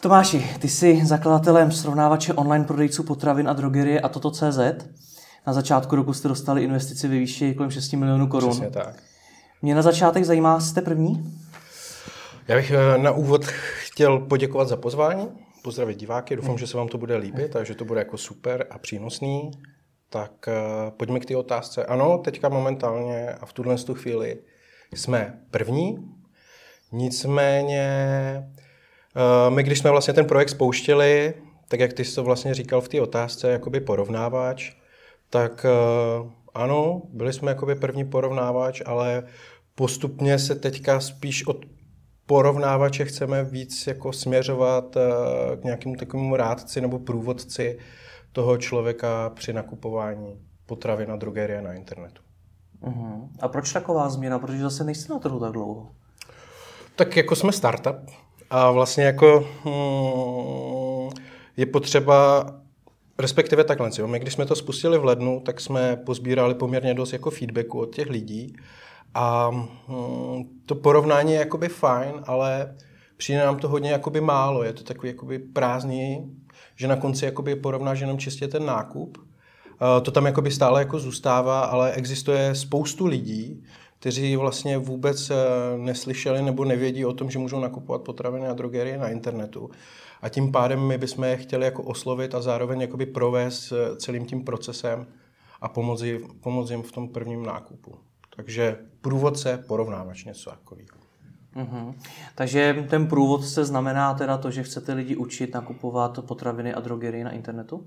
Tomáši, ty jsi zakladatelem srovnávače online prodejců potravin a drogerie a toto.cz. Na začátku roku jste dostali investici ve výši kolem 6 milionů korun. Přesně tak. Mě na začátek zajímá, jste první? Já bych eh, na úvod chtěl poděkovat za pozvání, pozdravit diváky, doufám, že se vám to bude líbit a že to bude jako super a přínosný. Tak uh, pojďme k té otázce. Ano, teďka momentálně a v tuhle chvíli jsme první, nicméně my, když jsme vlastně ten projekt spouštěli, tak jak ty jsi to vlastně říkal v té otázce, jakoby porovnávač, tak uh, ano, byli jsme jakoby první porovnávač, ale postupně se teďka spíš od porovnávače chceme víc jako směřovat uh, k nějakému takovému rádci nebo průvodci toho člověka při nakupování potravy na drogerie na internetu. Uh-huh. A proč taková změna? Protože zase nejste na trhu tak dlouho. Tak jako jsme startup a vlastně jako hmm, je potřeba Respektive takhle, jo. my když jsme to spustili v lednu, tak jsme pozbírali poměrně dost jako feedbacku od těch lidí a hmm, to porovnání je jakoby fajn, ale přijde nám to hodně jakoby málo, je to takový jakoby prázdný, že na konci jakoby porovnáš jenom čistě ten nákup. To tam jakoby stále jako zůstává, ale existuje spoustu lidí, kteří vlastně vůbec eh, neslyšeli nebo nevědí o tom, že můžou nakupovat potraviny a drogerie na internetu. A tím pádem my bychom je chtěli jako oslovit a zároveň jakoby provést eh, celým tím procesem a pomoci, pomoci jim v tom prvním nákupu. Takže průvodce, porovnávač, něco takového. Mm-hmm. Takže ten průvodce znamená teda to, že chcete lidi učit nakupovat potraviny a drogery na internetu?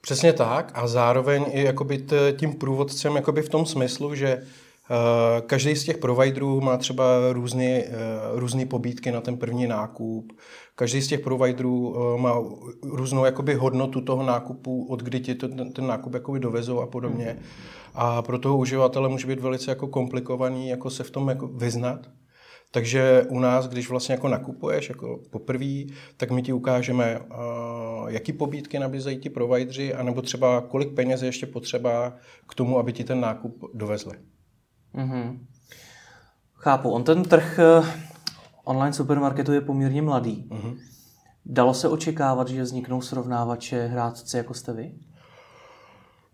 Přesně tak a zároveň i jakoby tím průvodcem jakoby v tom smyslu, že každý z těch providerů má třeba různé uh, různý pobídky na ten první nákup. Každý z těch providerů uh, má různou jakoby hodnotu toho nákupu, od kdy ti ten, ten nákup jakoby dovezou a podobně. A pro toho uživatele může být velice jako komplikovaný jako se v tom jako vyznat. Takže u nás, když vlastně jako nakupuješ jako poprvé, tak my ti ukážeme, jaký pobídky nabízejí ti provideri, anebo třeba kolik peněz je ještě potřeba k tomu, aby ti ten nákup dovezli. Mm-hmm. Chápu. On ten trh eh, online supermarketu je poměrně mladý. Mm-hmm. Dalo se očekávat, že vzniknou srovnávače hrátci jako jste vy?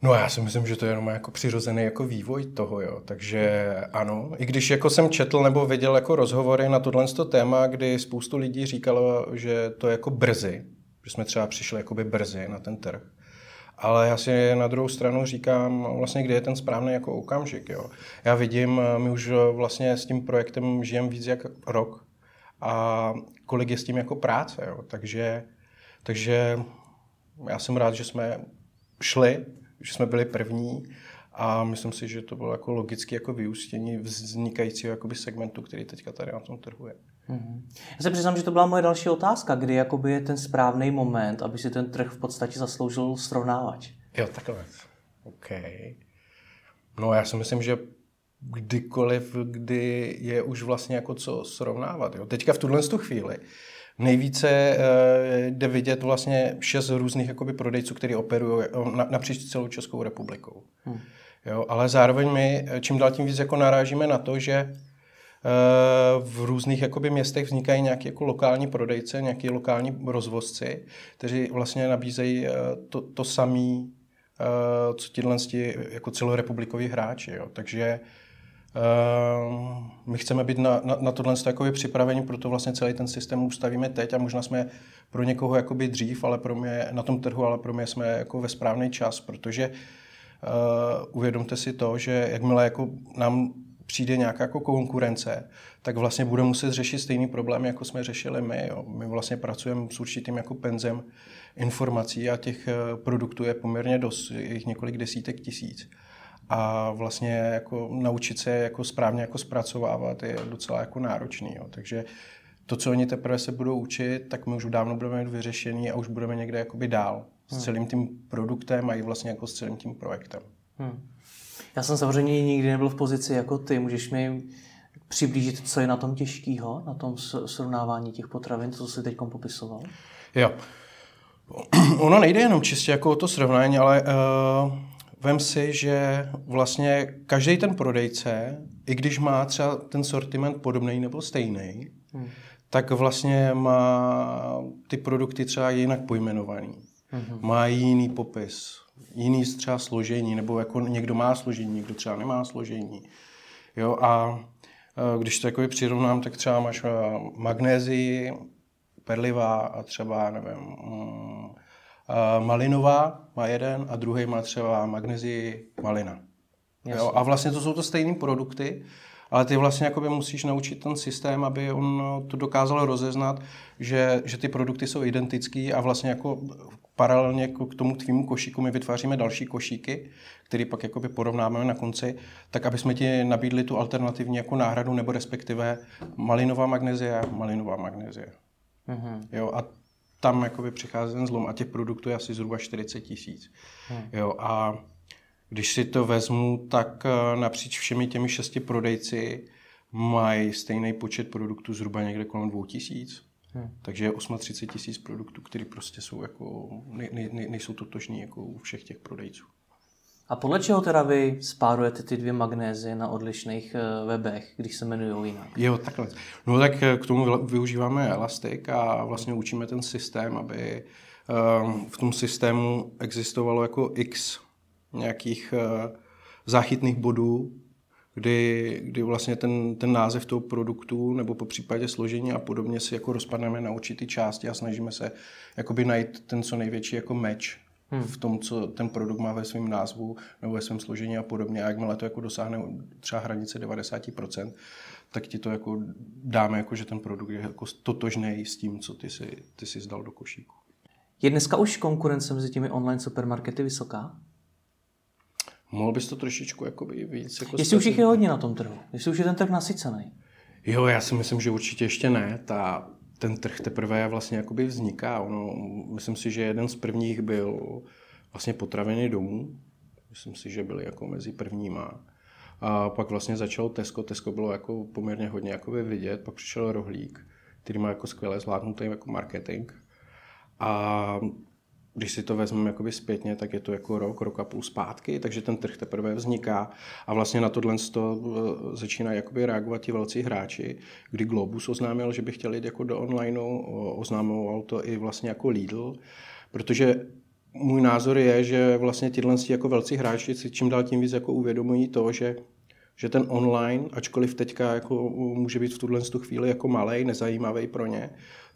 No já si myslím, že to je jenom jako přirozený jako vývoj toho, jo. Takže ano, i když jako jsem četl nebo viděl jako rozhovory na tohle téma, kdy spoustu lidí říkalo, že to je jako brzy, že jsme třeba přišli jakoby brzy na ten trh. Ale já si na druhou stranu říkám, vlastně, kde je ten správný jako okamžik. Jo. Já vidím, my už vlastně s tím projektem žijeme víc jak rok a kolik je s tím jako práce. Jo. Takže, takže já jsem rád, že jsme šli že jsme byli první a myslím si, že to bylo jako logické jako vyústění vznikajícího jakoby segmentu, který teďka tady na tom trhu je. Já se přiznám, že to byla moje další otázka, kdy jakoby je ten správný moment, aby si ten trh v podstatě zasloužil srovnávač. Jo, takhle. OK. No já si myslím, že kdykoliv, kdy je už vlastně jako co srovnávat. Jo. Teďka v tuhle chvíli Nejvíce uh, jde vidět vlastně šest různých jakoby, prodejců, kteří operují na, napříč celou Českou republikou. Hmm. Jo, ale zároveň my eh, čím dál tím víc jako narážíme na to, že v různých jakoby, městech vznikají nějaké jako lokální prodejce, nějaký lokální rozvozci, kteří vlastně nabízejí uh, to, to samé, uh, co tyhle jako celorepublikoví hráči. Jo. Takže my chceme být na, na, na tohle takový připraveni, proto vlastně celý ten systém ustavíme teď a možná jsme pro někoho jakoby dřív, ale pro mě na tom trhu, ale pro mě jsme jako ve správný čas, protože uh, uvědomte si to, že jakmile jako nám přijde nějaká jako konkurence, tak vlastně bude muset řešit stejný problém, jako jsme řešili my. Jo. My vlastně pracujeme s určitým jako penzem informací a těch eh, produktů je poměrně dost, jich několik desítek tisíc a vlastně jako naučit se jako správně jako zpracovávat je docela jako náročný. Jo. Takže to, co oni teprve se budou učit, tak my už dávno budeme mít vyřešený a už budeme někde jakoby dál s hmm. celým tím produktem a i vlastně jako s celým tím projektem. Hmm. Já jsem samozřejmě nikdy nebyl v pozici jako ty. Můžeš mi přiblížit, co je na tom těžkého, na tom srovnávání těch potravin, co jsi teď popisoval? Jo. Ono nejde jenom čistě jako o to srovnání, ale uh, vem si, že vlastně každý ten prodejce, i když má třeba ten sortiment podobný nebo stejný, hmm. tak vlastně má ty produkty třeba jinak pojmenovaný. Hmm. Má jiný popis, jiný třeba složení, nebo jako někdo má složení, někdo třeba nemá složení. Jo, a e, když to jakoby přirovnám, tak třeba máš e, magnézii, perlivá a třeba, nevím, mm, malinová má jeden a druhý má třeba magnezii malina. Jo? A vlastně to jsou to stejné produkty, ale ty vlastně jakoby musíš naučit ten systém, aby on to dokázal rozeznat, že, že ty produkty jsou identický a vlastně jako paralelně k tomu tvýmu košíku my vytváříme další košíky, který pak jakoby porovnáme na konci, tak aby jsme ti nabídli tu alternativní jako náhradu nebo respektive malinová magnezie, malinová magnezie. Mm-hmm. Jo, a tam jakoby přichází ten zlom a těch produktů je asi zhruba 40 tisíc. Hmm. Jo, a když si to vezmu, tak eh, napříč všemi těmi šesti prodejci mají stejný počet produktů zhruba někde kolem 2 tisíc. Hmm. Takže je 38 tisíc produktů, které prostě jsou jako, ne, ne, nejsou totožní jako u všech těch prodejců. A podle čeho teda vy spárujete ty dvě magnézy na odlišných eh, webech, když se jmenují jinak? Jo, takhle. No tak eh, k tomu využíváme Elastic a vlastně učíme ten systém, aby ehm, v tom systému existovalo jako x nějakých eh, záchytných bodů, kdy, kdy vlastně ten, ten název toho produktu nebo po případě složení a podobně si jako rozpadneme na určitý části a snažíme se jakoby najít ten co největší jako match hmm. v tom, co ten produkt má ve svém názvu nebo ve svém složení a podobně. A jakmile to jako dosáhne třeba hranice 90%, tak ti to jako dáme, jako, že ten produkt je jako totožný s tím, co ty si, ty si zdal do košíku. Je dneska už konkurence mezi těmi online supermarkety vysoká? Mohl bys to trošičku jakoby víc... Jako Jestli už jich je hodně na tom trhu? Jestli už je ten trh nasycený? Jo, já si myslím, že určitě ještě ne. Ta ten trh teprve vlastně jakoby vzniká. Ono, myslím si, že jeden z prvních byl vlastně potraviny domů. Myslím si, že byli jako mezi prvníma. A pak vlastně začalo Tesco. Tesco bylo jako poměrně hodně jakoby vidět. Pak přišel Rohlík, který má jako skvěle zvládnutý jako marketing. A když si to vezmeme jakoby zpětně, tak je to jako rok, rok a půl zpátky, takže ten trh teprve vzniká a vlastně na tohle to eh, začíná jakoby reagovat ti velcí hráči, kdy Globus oznámil, že by chtěl jít jako do onlineu, oznámoval to i vlastně jako Lidl, protože můj názor je, že vlastně tyhle jako velcí hráči si čím dál tím víc jako uvědomují to, že že ten online, ačkoliv teďka jako může být v tuhle chvíli jako malý, nezajímavý pro ně,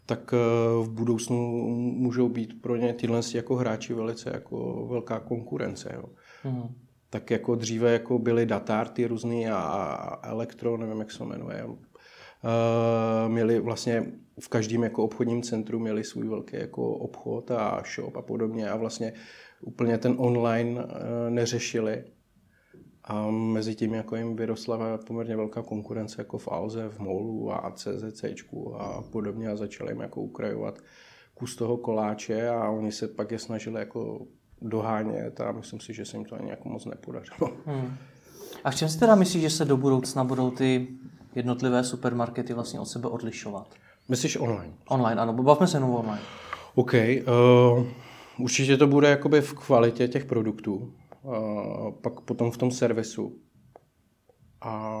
tak eh, v budoucnu můžou být pro ně tyhle jako hráči velice jako velká konkurence. Jo. Mm. Tak jako dříve jako byly datarty různý a elektro, nevím, jak se jmenuje, uh, měli vlastně v každém jako obchodním centru měli svůj velký jako obchod a shop a podobně a vlastně úplně ten online uh, neřešili. A mezi tím jako jim vyrostla poměrně velká konkurence jako v Alze, v Molu a CZC a podobně a začali jim jako ukrajovat kus toho koláče a oni se pak je snažili jako dohánět a myslím si, že se jim to ani jako moc nepodařilo. Hmm. A v čem si teda myslíš, že se do budoucna budou ty jednotlivé supermarkety vlastně od sebe odlišovat? Myslíš online? Online, ano, bavme se jenom online. OK. Uh, určitě to bude jakoby v kvalitě těch produktů pak potom v tom servisu. A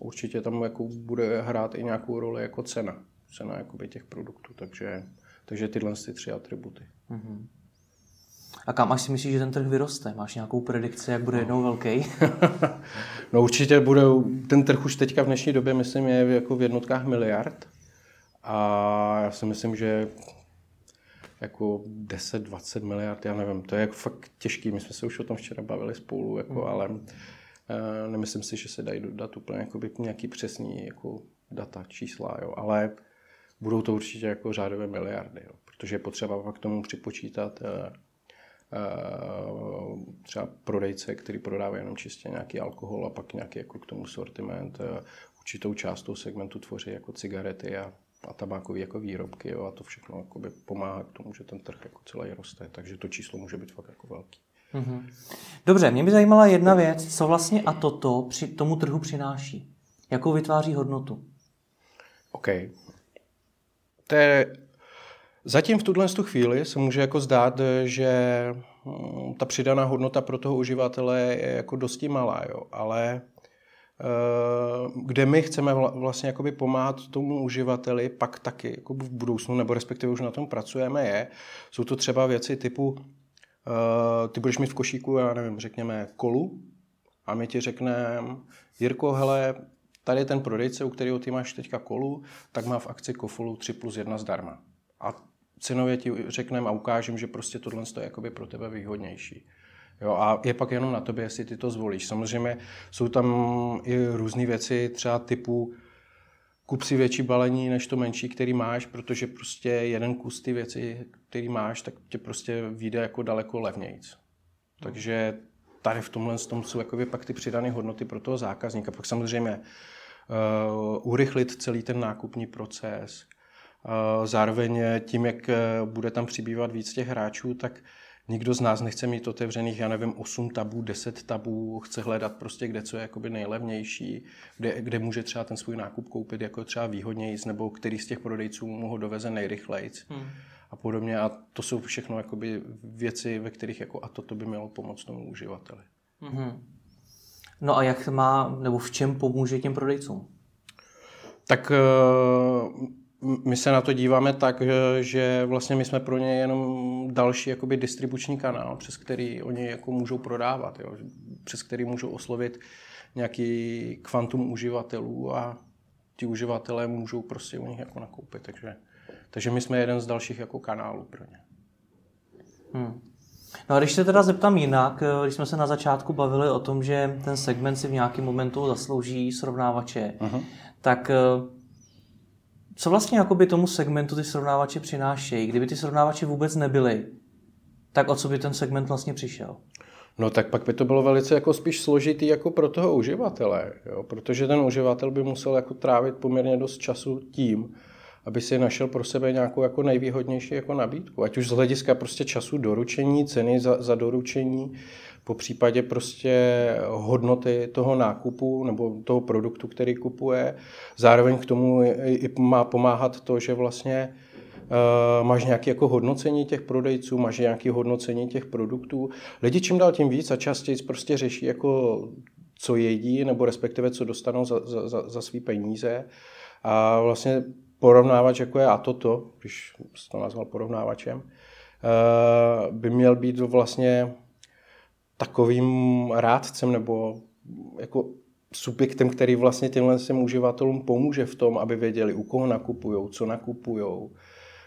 určitě tam jako bude hrát i nějakou roli jako cena. Cena jakoby těch produktů, takže, takže tyhle ty tři atributy. Mm-hmm. A kam až si myslíš, že ten trh vyroste? Máš nějakou predikci, jak bude no. jednou velký? no určitě bude, ten trh už teďka v dnešní době, myslím, je jako v jednotkách miliard. A já si myslím, že jako 10-20 miliard, já nevím, to je jako fakt těžký, my jsme se už o tom včera bavili spolu, jako, mm. ale uh, nemyslím si, že se dají dodat úplně jakoby, nějaký přesný jako data, čísla, jo, ale budou to určitě jako řádové miliardy, jo, protože je potřeba pak k tomu připočítat uh, třeba prodejce, který prodávají jenom čistě nějaký alkohol a pak nějaký jako k tomu sortiment, určitou část toho segmentu tvoří jako cigarety a a tabákové jako výrobky jo, a to všechno jakoby pomáhá k tomu, že ten trh jako celý roste, takže to číslo může být fakt jako velký. Mm-hmm. Dobře, mě by zajímala jedna věc, co vlastně a toto při tomu trhu přináší. Jakou vytváří hodnotu? OK. To je, zatím v tuhle chvíli se může jako zdát, že hm, ta přidaná hodnota pro toho uživatele je jako dosti malá, jo. ale kde my chceme vlastně jakoby pomáhat tomu uživateli, pak taky jako v budoucnu, nebo respektive už na tom pracujeme, je, jsou to třeba věci typu, eh, ty budeš mít v košíku, já nevím, řekněme kolu a my ti řekneme, Jirko, hele, tady je ten prodejce, u kterého ty máš teďka kolu, tak má v akci Kofolu 3 plus 1 zdarma. A cenově ti řekneme a ukážeme, že prostě tohle je jakoby pro tebe výhodnější. Jo, a je pak jenom na tobě, jestli ty to zvolíš. Samozřejmě jsou tam i různé věci, třeba typu kup si větší balení než to menší, který máš, protože prostě jeden kus ty věci, který máš, tak tě prostě vyjde jako daleko levnějc. Takže tady v tomhle tom jsou jakoby pak ty přidané hodnoty pro toho zákazníka. Pak samozřejmě uh, urychlit celý ten nákupní proces, Zároveň tím, jak eh, bude tam přibývat víc těch hráčů, tak nikdo z nás nechce mít otevřených, já nevím, 8 tabů, 10 tabů, chce hledat prostě, kde co je jakoby nejlevnější, kde, kde může třeba ten svůj nákup koupit jako třeba výhodněji, nebo který z těch prodejců mu ho doveze nejrychleji. Hmm. a podobně. A to jsou všechno jakoby věci, ve kterých jako a toto by mělo pomoct tomu uživateli. Hmm. No a jak má, nebo v čem pomůže těm prodejcům? Tak eh, my se na to díváme tak, že vlastně my jsme pro ně jenom další jakoby distribuční kanál, přes který oni jako můžou prodávat, jo? přes který můžou oslovit nějaký kvantum uživatelů a ti uživatelé můžou prostě u nich jako nakoupit. Takže, takže my jsme jeden z dalších jako kanálů pro ně. Hmm. No a když se teda zeptám jinak, když jsme se na začátku bavili o tom, že ten segment si v nějakém momentu zaslouží srovnávače, uh-huh. tak co vlastně jakoby tomu segmentu ty srovnávače přinášejí? Kdyby ty srovnávače vůbec nebyly, tak o co by ten segment vlastně přišel? No tak pak by to bylo velice jako spíš složitý jako pro toho uživatele, jo? protože ten uživatel by musel jako trávit poměrně dost času tím, aby si našel pro sebe nějakou jako nejvýhodnější jako nabídku. Ať už z hlediska prostě času doručení, ceny za, za doručení, po případě prostě hodnoty toho nákupu nebo toho produktu, který kupuje. Zároveň k tomu i má pomáhat to, že vlastně Uh, máš nějaké jako hodnocení těch prodejců, máš nějaké hodnocení těch produktů. Lidi čím dál tím víc a častěji prostě řeší jako co jedí, nebo respektive co dostanou za, za, za, za svý peníze. A vlastně porovnávač, jako je a toto, když to nazval porovnávačem, uh, by měl být vlastně takovým rádcem nebo jako subjektem, který vlastně těmhle těm uživatelům pomůže v tom, aby věděli, u koho nakupují, co nakupují,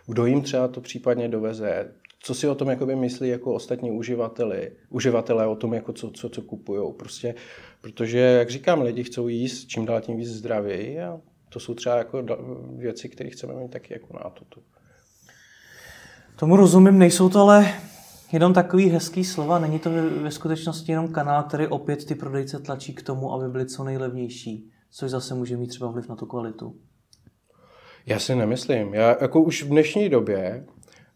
kdo jim třeba to případně doveze, co si o tom jakoby myslí jako ostatní uživateli, uživatelé o tom, jako co, co, co kupují. Prostě, protože, jak říkám, lidi chcou jíst čím dál tím víc zdravěji a to jsou třeba jako věci, které chceme mít taky jako na to. Tomu rozumím, nejsou to ale jenom takový hezký slova, není to ve skutečnosti jenom kanál, který opět ty prodejce tlačí k tomu, aby byly co nejlevnější, což zase může mít třeba vliv na tu kvalitu. Já si nemyslím. Já jako už v dnešní době,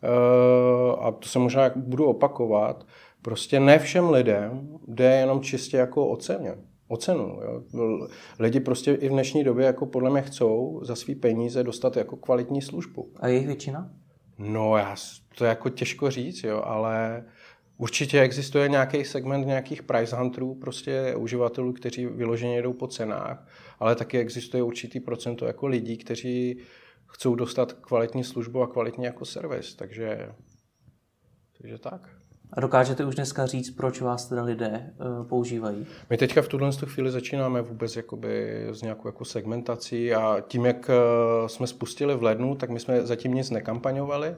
uh, a to se možná budu opakovat, prostě ne všem lidem jde jenom čistě jako o ceně. O cenu. Jo. Lidi prostě i v dnešní době jako podle mě chcou za svý peníze dostat jako kvalitní službu. A jejich většina? No, já, to je jako těžko říct, jo, ale určitě existuje nějaký segment nějakých price hunterů, prostě uživatelů, kteří vyloženě jdou po cenách, ale taky existuje určitý procento jako lidí, kteří chcou dostat kvalitní službu a kvalitní jako servis, takže, takže tak. A dokážete už dneska říct, proč vás teda lidé uh, používají? My teďka v tuhle chvíli začínáme vůbec jakoby s nějakou jako segmentací a tím, jak uh, jsme spustili v lednu, tak my jsme zatím nic nekampaňovali.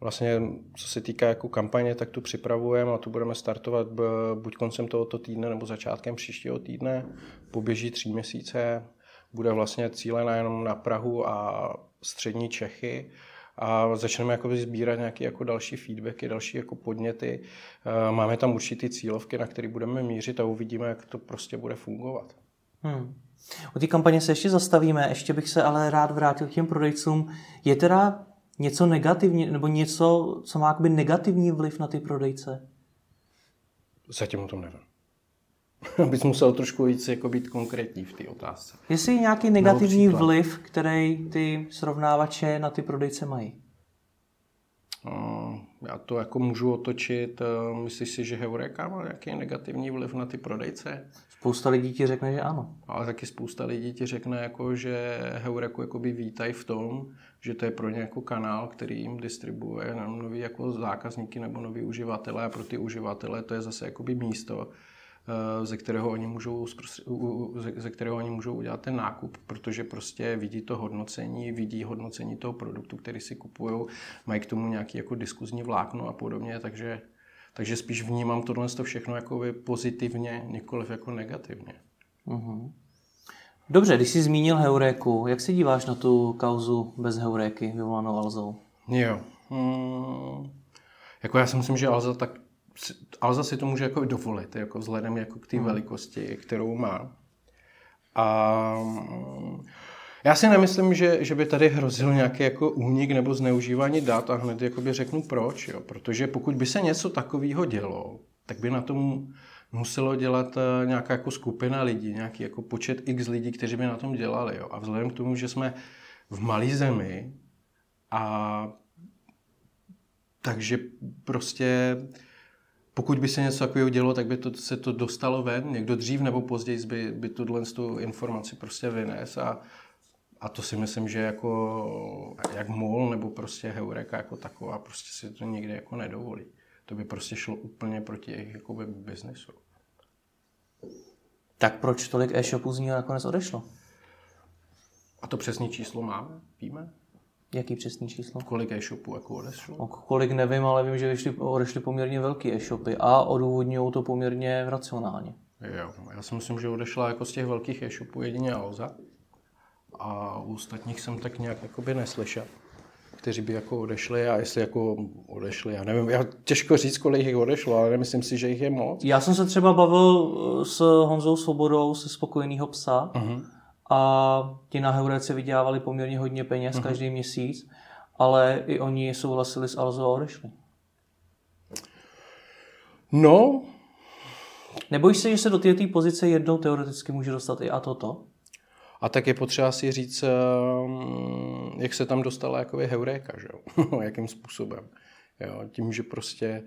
Vlastně, co se týká jako kampaně, tak tu připravujeme a tu budeme startovat buď koncem tohoto týdne nebo začátkem příštího týdne. Poběží tři měsíce, bude vlastně cílená jenom na Prahu a střední Čechy a začneme jako sbírat nějaké jako další feedbacky, další jako podněty. Eh, máme tam určitý cílovky, na které budeme mířit a uvidíme, jak to prostě bude fungovat. Hmm. O té kampaně se ještě zastavíme, ještě bych se ale rád vrátil k těm prodejcům. Je teda něco negativní, nebo něco, co má negativní vliv na ty prodejce? Zatím o tom nevím. Abys musel trošku víc jako být konkrétní v té otázce. Jestli je nějaký negativní vliv, který ty srovnávače na ty prodejce mají? já to jako můžu otočit. Myslíš si, že Heureka má nějaký negativní vliv na ty prodejce? Spousta lidí ti řekne, že ano. Ale taky spousta lidí ti řekne, jako, že Heureku jakoby vítají v tom, že to je pro ně jako kanál, který jim distribuje nový jako zákazníky nebo nový uživatele a pro ty uživatele to je zase jakoby místo, ze kterého oni můžou, ze kterého oni můžou udělat ten nákup, protože prostě vidí to hodnocení, vidí hodnocení toho produktu, který si kupují, mají k tomu nějaký jako diskuzní vlákno a podobně, takže, takže spíš vnímám tohle všechno jako pozitivně, nikoliv jako negativně. Uh-huh. Dobře, když jsi zmínil Heuréku, jak se díváš na tu kauzu bez Heuréky vyvolanou Alzou? Jo. Hmm. Jako já si myslím, že Alza tak Alza si to může jako dovolit, jako vzhledem jako k té hmm. velikosti, kterou má. A já si nemyslím, že, že by tady hrozil nějaký jako únik nebo zneužívání dat a hned jakoby řeknu proč, jo. protože pokud by se něco takového dělo, tak by na tom muselo dělat eh, nějaká jako skupina lidí, nějaký jako počet x lidí, kteří by na tom dělali. Jo. A vzhledem k tomu, že jsme v malé zemi a takže prostě pokud by se něco takového dělo, tak by to, se to dostalo ven. Někdo dřív nebo později by, by tuhle tu informaci prostě vynes a, a to si myslím, že jako jak MOL nebo prostě Heureka jako taková prostě si to nikdy jako nedovolí. To by prostě šlo úplně proti jejich jakoby, biznesu. Tak proč tolik e-shopů z ní nakonec odešlo? A to přesné číslo máme? Víme? Jaký přesný číslo? Kolik e-shopů jako odešlo? O kolik nevím, ale vím, že odešly, odešly poměrně velké e-shopy a odůvodňují to poměrně racionálně. Jo, já si myslím, že odešla jako z těch velkých e-shopů jedině Alza. A u ostatních jsem tak nějak jakoby neslyšel kteří by jako odešli a jestli jako odešli, já nevím, já těžko říct, kolik jich odešlo, ale nemyslím si, že jich je moc. Já jsem se třeba bavil eh, s Honzou Svobodou, se spokojeného psa uh-huh. A ti na Heurece vydělávali poměrně hodně peněz uh-huh. každý měsíc, ale i oni souhlasili s Alzo a odešli. No. Nebojíš se, že se do této pozice jednou teoreticky může dostat i a toto? A tak je potřeba si říct, ehm, jak se tam dostala jako Heuréka, že jo? jakým způsobem. Jo? Tím, že prostě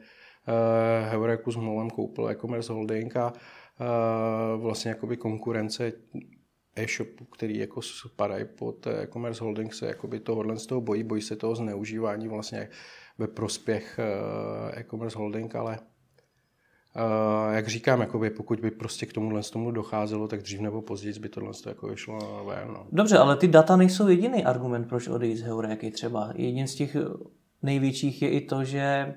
uh, Heuréku s Molem koupil e-commerce holding a uh, vlastně jakoby konkurence e-shopu, který jako spadají pod e-commerce holding, se jakoby tohohle z toho bojí, bojí se toho zneužívání vlastně ve prospěch uh, e-commerce holding, ale Uh, jak říkám, jakoby, pokud by prostě k tomuhle tomu docházelo, tak dřív nebo později by tohle jako vyšlo ven. No. Dobře, ale ty data nejsou jediný argument, proč odejít z Heuréky třeba. Jedním z těch největších je i to, že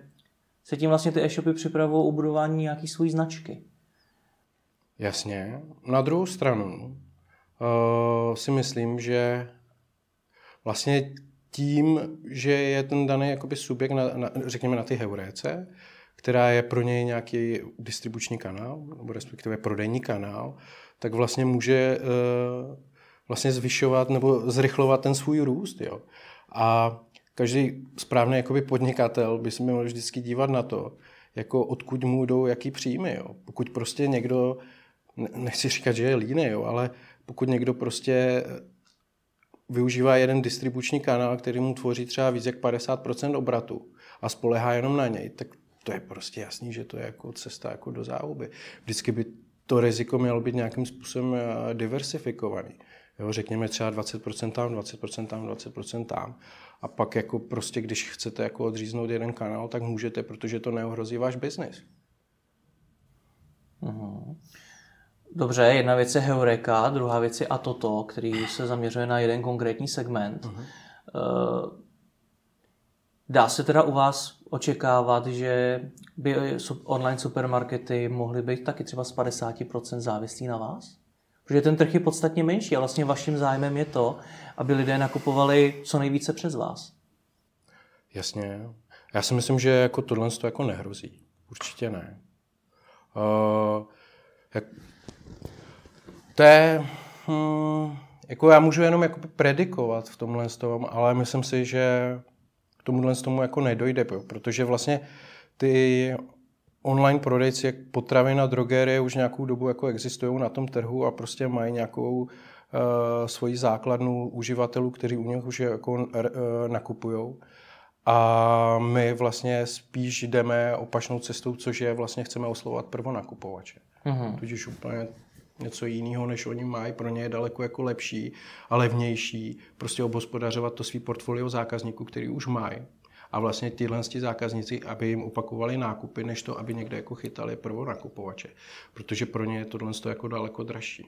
se tím vlastně ty e-shopy připravují o budování nějaký své značky. Jasně. Na druhou stranu uh, si myslím, že vlastně tím, že je ten daný jakoby subjekt, na, na, řekněme, na ty heuréce, která je pro něj nějaký distribuční kanál, nebo respektive prodejní kanál, tak vlastně může uh, vlastně zvyšovat nebo zrychlovat ten svůj růst. Jo. A každý správný jakoby podnikatel by se měl vždycky dívat na to, jako odkud mu jdou jaký příjmy. Jo. Pokud prostě někdo, nechci říkat, že je líný, jo, ale pokud někdo prostě využívá jeden distribuční kanál, který mu tvoří třeba víc jak 50% obratu a spolehá jenom na něj, tak to je prostě jasný, že to je jako cesta jako do záhuby. Vždycky by to riziko mělo být nějakým způsobem eh, diversifikovaný. Jo, řekněme třeba 20% tam, 20% tam, 20% tam. A pak jako prostě, když chcete jako odříznout jeden kanál, tak můžete, protože to neohrozí váš biznis. Mhm. Dobře, jedna věc je Heureka, druhá věc je Atoto, který se zaměřuje na jeden konkrétní segment. Uh-huh. Dá se teda u vás očekávat, že by online supermarkety mohly být taky třeba z 50% závislí na vás? Protože ten trh je podstatně menší a vlastně vaším zájmem je to, aby lidé nakupovali co nejvíce přes vás. Jasně. Já si myslím, že jako tohle to jako nehrozí. Určitě ne. Uh, jak... To je... Hmm, jako já můžu jenom jako predikovat v tomhle tom, ale myslím si, že tomuhle tomu jako nedojde, protože vlastně ty online prodejci, jak potravy na drogerie už nějakou dobu jako existují na tom trhu a prostě mají nějakou uh, svoji základnu uživatelů, kteří u nich už jako uh, nakupují. A my vlastně spíš jdeme opačnou cestou, což je vlastně chceme oslovovat prvonakupovače. Mm-hmm. Tudíž úplně něco jiného, než oni mají, pro ně je daleko jako lepší a levnější prostě obhospodařovat to svý portfolio zákazníků, který už mají. A vlastně tyhle zákazníci, aby jim opakovali nákupy, než to, aby někde jako chytali prvonakupovače. Protože pro ně je tohle jako daleko dražší.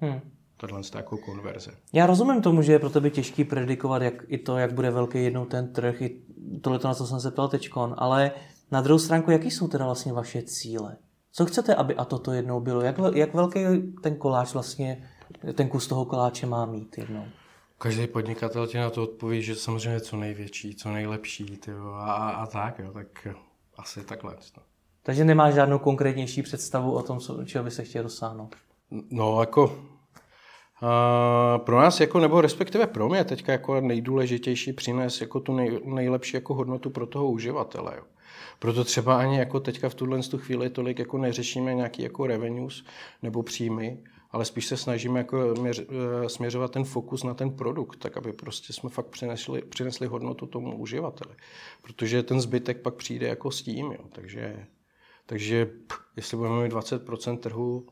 Hmm. Tohle je jako konverze. Já rozumím tomu, že je pro tebe těžký predikovat jak, i to, jak bude velký jednou ten trh, i tohle, na co jsem se ptal teďkon, ale na druhou stránku, jaký jsou teda vlastně vaše cíle? Co chcete, aby a toto jednou bylo? Jak, jak velký ten koláč vlastně, ten kus toho koláče má mít jednou? Každý podnikatel ti na to odpoví, že samozřejmě co největší, co nejlepší tyjo, a, a tak, jo, tak asi takhle. No. Takže nemáš žádnou konkrétnější představu o tom, co, čeho by se chtěl dosáhnout? No, jako Uh, pro nás, jako, nebo respektive pro mě teďka jako nejdůležitější přines jako tu nej, nejlepší jako hodnotu pro toho uživatele. Jo. Proto třeba ani jako teďka v tuhle chvíli tolik jako neřešíme nějaký jako revenues nebo příjmy, ale spíš se snažíme jako měř, eh, směřovat ten fokus na ten produkt, tak aby prostě jsme fakt přinesli, přinesli hodnotu tomu uživateli. Protože ten zbytek pak přijde jako s tím. Jo. Takže, takže jestli budeme mít 20% trhu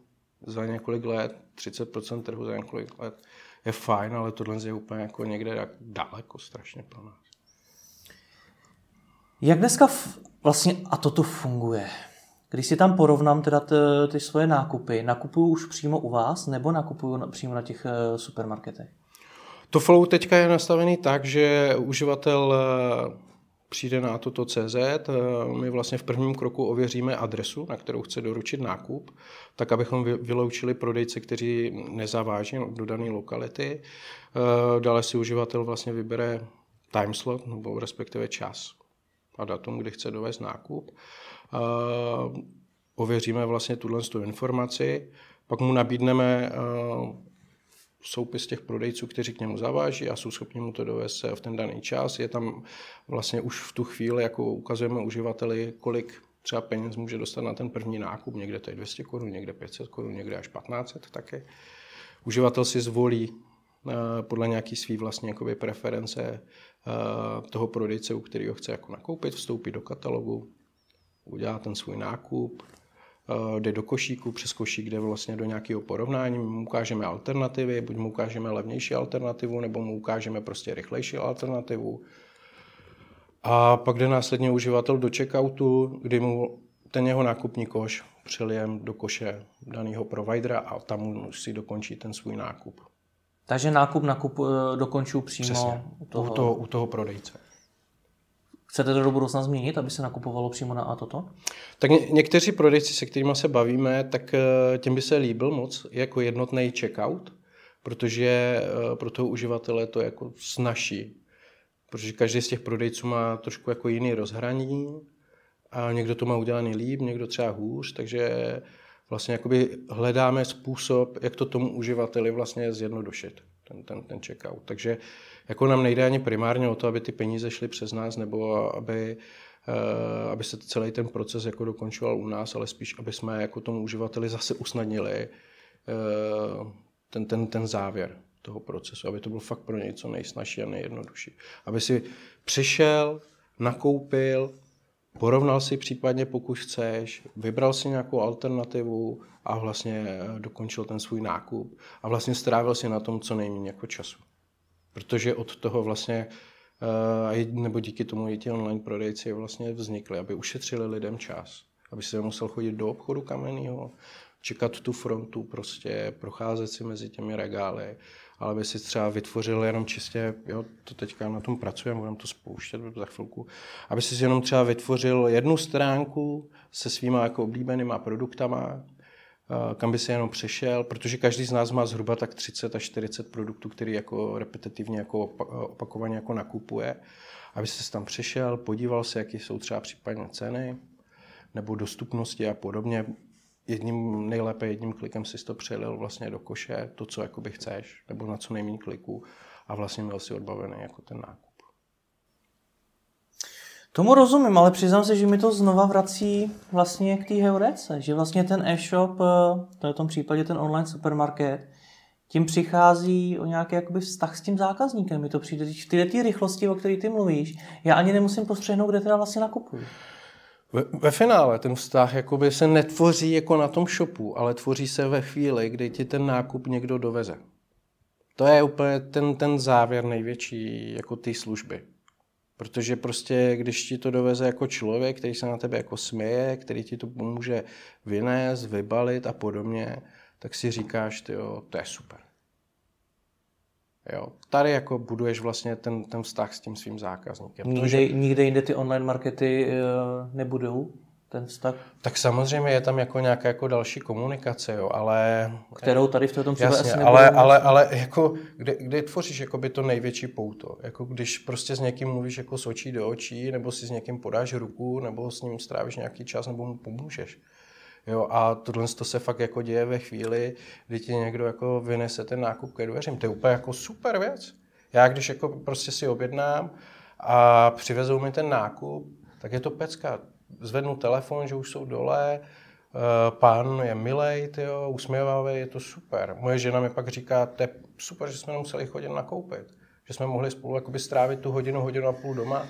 za několik let, 30% trhu za několik let, je fajn, ale tohle je úplně jako někde daleko strašně pro nás. Jak dneska vlastně a toto funguje? Když si tam porovnám teda ty, ty svoje nákupy, nakupuju už přímo u vás nebo nakupuju na, přímo na těch uh, supermarketech? To flow teďka je nastavený tak, že uživatel uh, přijde na toto CZ, uh, my vlastně v prvním kroku ověříme adresu, na kterou chce doručit nákup, tak abychom vyloučili prodejce, kteří nezaváží do dané lokality. Dále si uživatel vlastně vybere timeslot, nebo respektive čas a datum, kdy chce dovést nákup ověříme vlastně tuhle tu informaci, pak mu nabídneme soupis těch prodejců, kteří k němu zaváží a jsou schopni mu to dovést v ten daný čas. Je tam vlastně už v tu chvíli, jako ukazujeme uživateli, kolik třeba peněz může dostat na ten první nákup. Někde to je 200 korun, někde 500 korun, někde až 1500 taky. Uživatel si zvolí podle nějaký svý vlastní jakoby, preference toho prodejce, u kterého chce jako nakoupit, vstoupí do katalogu, udělá ten svůj nákup, eh, jde do košíku, přes košík jde vlastně do nějakého porovnání, my mu ukážeme alternativy, buď mu ukážeme levnější alternativu, nebo mu ukážeme prostě rychlejší alternativu. A pak jde následně uživatel do checkoutu, kdy mu ten jeho nákupní koš přelijem do koše daného providera a tam už si dokončí ten svůj nákup. Takže nákup nakup eh, dokončuju přímo Přesně, u toho... U, toho, u toho prodejce. Chcete to do budoucna změnit, aby se nakupovalo přímo na a toto? Tak ně, někteří prodejci, se kterými se bavíme, tak eh, těm by se líbil moc jako jednotný checkout, protože eh, pro toho uživatele to je jako snaží. Protože každý z těch prodejců má trošku jako jiný rozhraní a někdo to má udělaný líp, někdo třeba hůř, takže vlastně jakoby hledáme způsob, jak to tomu uživateli vlastně zjednodušit, ten, ten, ten checkout. Takže jako nám nejde ani primárně o to, aby ty peníze šly přes nás, nebo aby, eh, aby se celý ten proces jako dokončoval u nás, ale spíš, aby jsme jako tomu uživateli zase usnadnili eh, ten, ten, ten závěr toho procesu, aby to bylo fakt pro něj co nejsnažší a nejjednodušší. Aby si přišel, nakoupil, porovnal si případně, pokud chceš, vybral si nějakou alternativu a vlastně eh, dokončil ten svůj nákup a vlastně strávil si na tom co nejméně jako času. Protože od toho vlastně, eh, nebo díky tomu i ti online prodejci vlastně vznikly, aby ušetřili lidem čas, aby se musel chodit do obchodu kamenného, čekat tu frontu, prostě procházet si mezi těmi regály, ale by si třeba vytvořil jenom čistě, jo, to teďka na tom pracujeme, budeme to spouštět za chvilku, aby si jenom třeba vytvořil jednu stránku se svýma jako oblíbenýma produktama, Eh, kam by se jenom přešel, protože každý z nás má zhruba tak 30 až 40 produktů, který jako repetitivně, jako opakovaně jako nakupuje. Aby se tam přešel, podíval se, jaké jsou třeba případně ceny nebo dostupnosti a podobně. Jedním, nejlépe jedním klikem si to přelil vlastně do koše, to, co jakoby chceš, nebo na co nejméně kliků a vlastně měl si odbavený jako ten nákup. Tomu rozumím, ale přiznám se, že mi to znova vrací vlastně k té heurece, že vlastně ten e-shop, eh, v tom případě ten online supermarket, tím přichází o nějaký jakoby vztah s tím zákazníkem. Mi to přijde v ty rychlosti, o které ty mluvíš. Já ani nemusím postřehnout, kde teda vlastně nakupuju. Ve, ve finále ten vztah jakoby se netvoří jako na tom shopu, ale tvoří se ve chvíli, kdy ti ten nákup někdo doveze. To je úplně ten, ten závěr největší jako ty služby. Protože prostě, když ti to doveze jako člověk, který se na tebe jako směje, který ti to pomůže vynést, vybalit a podobně, tak si říkáš, tyjo, to je super. Jo. Tady jako buduješ vlastně ten, ten vztah s tím svým zákazníkem. Nikde, protože... nikde jinde ty online markety uh, nebudou ten vztah? Tak samozřejmě je tam jako nějaká jako další komunikace, jo, ale... Kterou tady v tom případě asi ale, ale, ale, jako, kde, kde tvoříš jako by to největší pouto? Jako když prostě s někým mluvíš jako s očí do očí, nebo si s někým podáš ruku, nebo s ním strávíš nějaký čas, nebo mu pomůžeš. Jo, a tohle to se fakt jako děje ve chvíli, kdy ti někdo jako vynese ten nákup ke dveřím. To je úplně jako super věc. Já když jako prostě si objednám a přivezou mi ten nákup, tak je to pecka. Zvednu telefon, že už jsou dole, eh, pán je milej, tyjo, usměvavý, je to super. Moje žena mi pak říká, to je super, že jsme nemuseli chodit nakoupit. Že jsme mohli spolu jakoby strávit tu hodinu, hodinu a půl doma.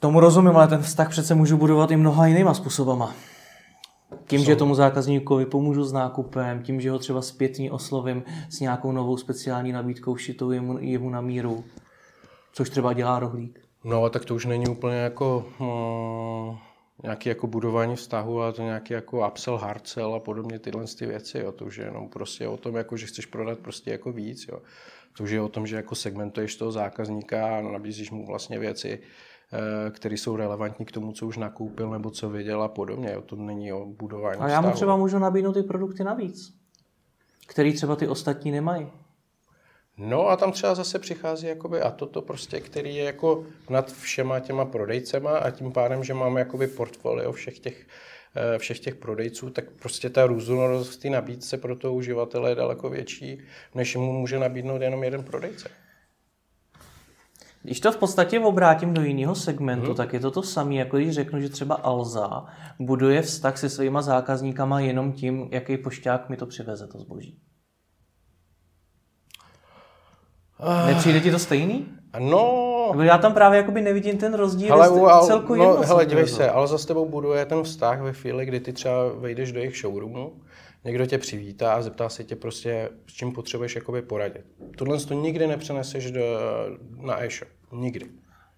Tomu rozumím, ale ten vztah přece můžu budovat i mnoha jinýma způsobama. Tím, jsou... že tomu zákazníkovi pomůžu s nákupem, tím, že ho třeba zpětně oslovím s nějakou novou speciální nabídkou šitou jemu, jemu na míru, což třeba dělá rohlík. No a tak to už není úplně jako uh, nějaký jako budování vztahu, ale to nějaký jako upsell, hard a podobně tyhle ty věci. Jo. To už je jenom prostě o tom, jako, že chceš prodat prostě jako víc. Jo. To už je o tom, že jako segmentuješ toho zákazníka a nabízíš mu vlastně věci, které jsou relevantní k tomu, co už nakoupil nebo co věděl a podobně. To není o budování A já mu třeba můžu nabídnout ty produkty navíc, který třeba ty ostatní nemají. No a tam třeba zase přichází jakoby a toto prostě, který je jako nad všema těma prodejcema a tím pádem, že máme jakoby portfolio všech těch, eh, všech těch prodejců, tak prostě ta různorodost v té nabídce pro toho uživatele je daleko větší, než mu může nabídnout jenom jeden prodejce. Když to v podstatě obrátím do jiného segmentu, hmm. tak je to to samé, jako když řeknu, že třeba Alza buduje vztah se svýma zákazníkama jenom tím, jaký pošťák mi to přiveze, to zboží. Uh, Nepřijde ti to stejný? No... Já tam právě jakoby nevidím ten rozdíl hele, u, al, celku no, hele, dívej se, Alza s tebou buduje ten vztah ve chvíli, kdy ty třeba vejdeš do jejich showroomu, někdo tě přivítá a zeptá se tě prostě, s čím potřebuješ jakoby poradit. Tohle to nikdy nepřeneseš do, na e-shop. Nikdy.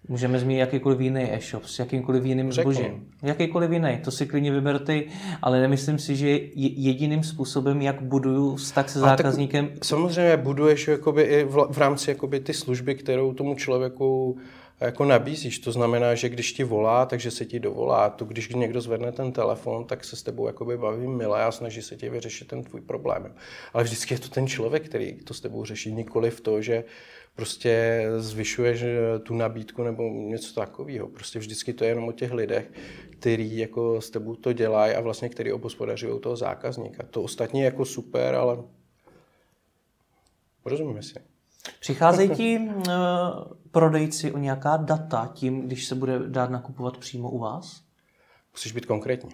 Můžeme zmínit jakýkoliv jiný e-shop s jakýmkoliv jiným Řeknu. zbožím. Jakýkoliv jiný, to si klidně vyber ty, ale nemyslím si, že jediným způsobem, jak buduju vztah se zákazníkem. samozřejmě buduješ jakoby i v, v rámci jakoby ty služby, kterou tomu člověku jako nabízíš. To znamená, že když ti volá, takže se ti dovolá. To když někdo zvedne ten telefon, tak se s tebou jakoby baví milé a snaží se ti vyřešit ten tvůj problém. Ale vždycky je to ten člověk, který to s tebou řeší, nikoli v to, že prostě zvyšuješ eh, tu nabídku nebo něco takového. Prostě vždycky to je jenom o těch lidech, který jako s tebou to dělají a vlastně který obospodařují toho zákazníka. To ostatní je jako super, ale rozumíme si. Přicházejí ti uh, prodejci o nějaká data tím, když se bude dát nakupovat přímo u vás? Musíš být konkrétní.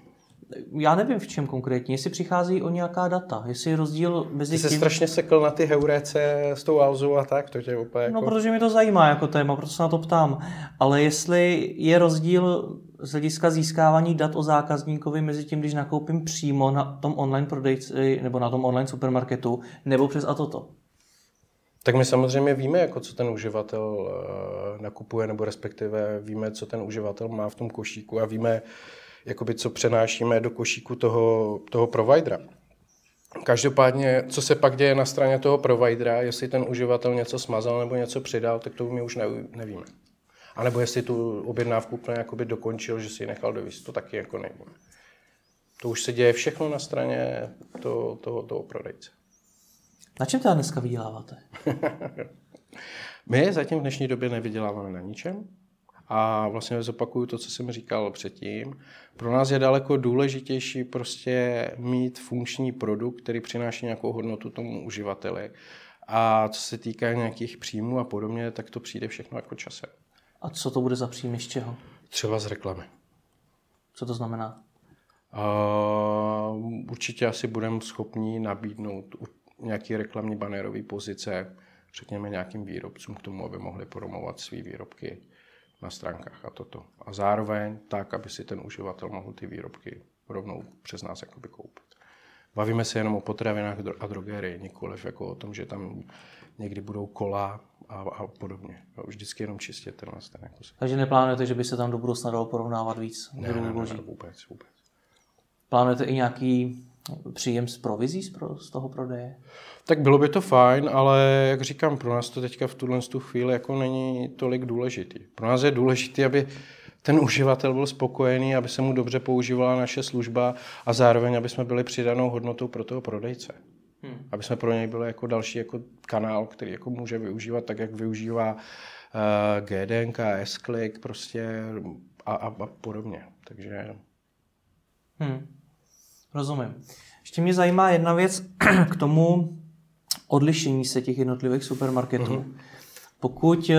Já nevím, v čem konkrétně, jestli přichází o nějaká data, jestli je rozdíl mezi Ty tím... strašně sekl na ty heuréce s tou Alzou a tak, to tě úplně No, jako... No, protože mi to zajímá jako téma, proto se na to ptám. Ale jestli je rozdíl z hlediska získávání dat o zákazníkovi mezi tím, když nakoupím přímo na tom online prodejci nebo na tom online supermarketu, nebo přes a toto. Tak my samozřejmě víme, jako co ten uživatel eh, nakupuje, nebo respektive víme, co ten uživatel má v tom košíku a víme, jakoby, co přenášíme do košíku toho, toho providera. Každopádně, co se pak děje na straně toho providera, jestli ten uživatel něco smazal nebo něco přidal, tak to my už nevíme. A nebo jestli tu objednávku úplně jakoby dokončil, že si ji nechal dovíst, to taky jako nevíme. To už se děje všechno na straně toho, toho, toho prodejce. Na čem teda dneska vyděláváte? My zatím v dnešní době nevyděláváme na ničem. A vlastně zopakuju to, co jsem říkal předtím. Pro nás je daleko důležitější prostě mít funkční produkt, který přináší nějakou hodnotu tomu uživateli. A co se týká nějakých příjmů a podobně, tak to přijde všechno jako časem. A co to bude za příjmy z čeho? Třeba z reklamy. Co to znamená? Uh, určitě asi budeme schopni nabídnout nějaký reklamní banerové pozice, řekněme nějakým výrobcům k tomu, aby mohli promovat své výrobky na stránkách a toto. A zároveň tak, aby si ten uživatel mohl ty výrobky rovnou přes nás jakoby koupit. Bavíme se jenom o potravinách a drogerii, nikoliv jako o tom, že tam někdy budou kola a, a podobně. No, vždycky jenom čistě tenhle ten. Jako Takže neplánujete, že by se tam do budoucna dalo porovnávat víc? Ne, ne, ne, ne, vůbec, vůbec. Plánujete i nějaký příjem z provizí z toho prodeje? Tak bylo by to fajn, ale jak říkám, pro nás to teďka v tuhle tu chvíli jako není tolik důležitý. Pro nás je důležité, aby ten uživatel byl spokojený, aby se mu dobře používala naše služba a zároveň, aby jsme byli přidanou hodnotou pro toho prodejce. Hmm. Aby jsme pro něj byli jako další jako kanál, který jako může využívat tak, jak využívá uh, GDNK, S-Click prostě a, a, a podobně. Takže... Hmm. Rozumím. Ještě mě zajímá jedna věc k tomu odlišení se těch jednotlivých supermarketů. Mm-hmm. Pokud eh,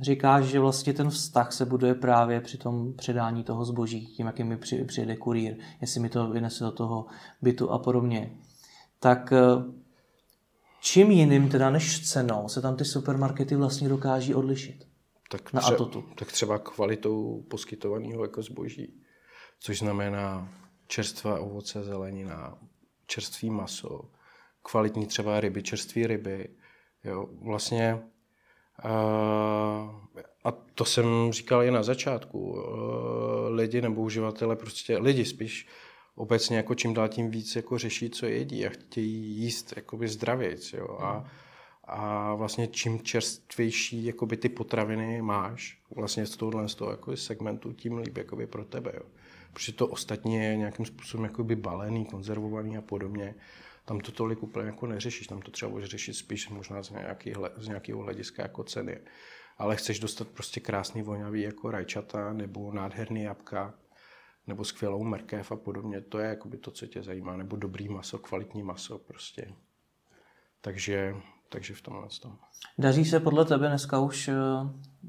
říkáš, že vlastně ten vztah se buduje právě při tom předání toho zboží, tím, jak mi přijede kurýr, jestli mi to vynese do toho bytu a podobně, tak eh, čím jiným teda než cenou se tam ty supermarkety vlastně dokáží odlišit? Tak, na třeba, Atotu. tak třeba kvalitou poskytovaného jako zboží, což znamená čerstvá ovoce, zelenina, čerstvý maso, kvalitní třeba ryby, čerstvé ryby. Jo, vlastně a to jsem říkal i na začátku. Lidi nebo uživatele, prostě lidi spíš obecně jako čím dál tím víc jako řeší, co jedí a chtějí jíst jakoby zdravějc. Jo. A, a vlastně čím čerstvější jakoby ty potraviny máš vlastně z tohohle z toho jako segmentu, tím líp jakoby pro tebe. Jo. Protože to ostatně je nějakým způsobem jakoby balený, konzervovaný a podobně tam to tolik úplně jako neřešíš, tam to třeba budeš řešit spíš možná z, nějaký, z nějakého hlediska jako ceny. Ale chceš dostat prostě krásný vonavý jako rajčata nebo nádherný jabka nebo skvělou mrkev a podobně. To je jakoby to, co tě zajímá. Nebo dobrý maso, kvalitní maso prostě. Takže, takže v tomhle tom. Daří se podle tebe dneska už eh,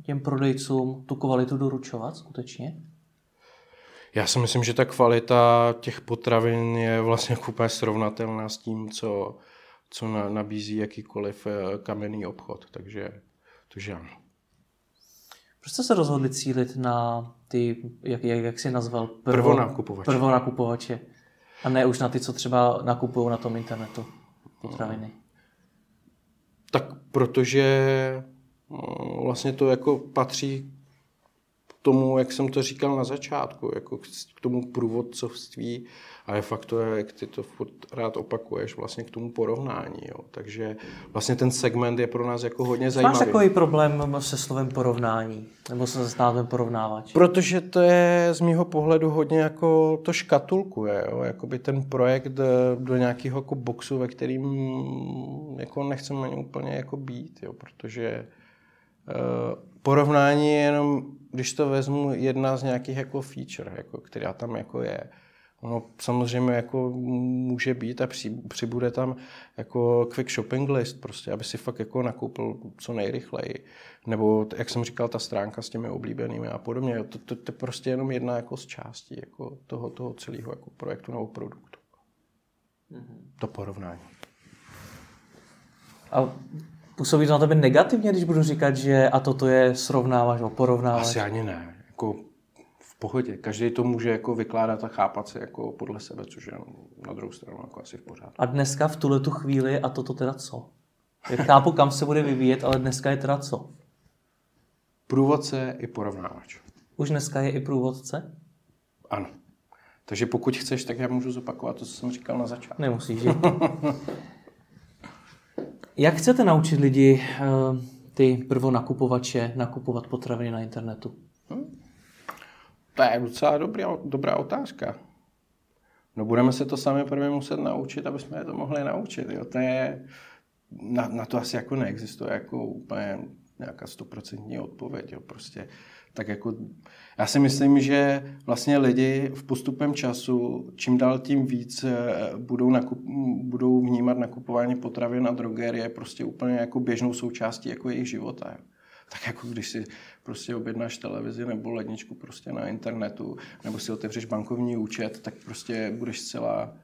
těm prodejcům tu kvalitu doručovat skutečně? Já si myslím, že ta kvalita těch potravin je vlastně úplně srovnatelná s tím, co, co na, nabízí jakýkoliv eh, kamenný obchod. Takže, takže ano. Proč jste se rozhodli cílit na ty, jak, jak, jak jsi nazval? Prvo, prvonakupovače. Prvonakupovače. A ne už na ty, co třeba nakupují na tom internetu potraviny. Tak protože no, vlastně to jako patří tomu, jak jsem to říkal na začátku, jako k tomu průvodcovství a je fakt to, jak ty to furt rád opakuješ, vlastně k tomu porovnání. Jo. Takže vlastně ten segment je pro nás jako hodně zajímavý. Máš takový problém se slovem porovnání? Nebo se s názvem porovnávač? Protože to je z mýho pohledu hodně jako to škatulkuje, jo. Jakoby ten projekt do nějakého jako boxu, ve kterým jako nechceme ani úplně jako být, jo, protože uh, porovnání je jenom když to vezmu, jedna z nějakých jako feature, jako, která tam jako je. Ono samozřejmě jako může být a při, přibude tam jako quick shopping list, prostě, aby si fakt jako nakoupil co nejrychleji. Nebo, jak jsem říkal, ta stránka s těmi oblíbenými a podobně. To, to, to je prostě jenom jedna jako z částí jako toho, toho celého jako projektu nebo produktu. Mm-hmm. To porovnání. A Působí to na tebe negativně, když budu říkat, že a toto je srovnáváš nebo porovnáváš? Asi ani ne. Jako v pohodě. Každý to může jako vykládat a chápat se jako podle sebe, což je na druhou stranu jako asi v pořádku. A dneska v tuhle tu chvíli a toto teda co? Já chápu, kam se bude vyvíjet, ale dneska je teda co? Průvodce i porovnávač. Už dneska je i průvodce? Ano. Takže pokud chceš, tak já můžu zopakovat to, co jsem říkal na začátku. Nemusíš. Jak chcete naučit lidi, eh, ty prvonakupovače, nakupovat potraviny na internetu? Hmm. To je docela dobrá, dobrá otázka. No budeme se to sami prvně muset naučit, aby jsme je to mohli naučit. Jo. To je, na, na to asi jako neexistuje jako úplně nějaká stoprocentní odpověď. Jo. Prostě tak jako já si myslím, že vlastně lidi v postupem času čím dál tím víc eh, budou, nakup, budou vnímat nakupování potravin na drogerie prostě úplně jako běžnou součástí jako jejich života. Tak jako když si prostě objednáš televizi nebo ledničku prostě na internetu, nebo si otevřeš bankovní účet, tak prostě budeš zcela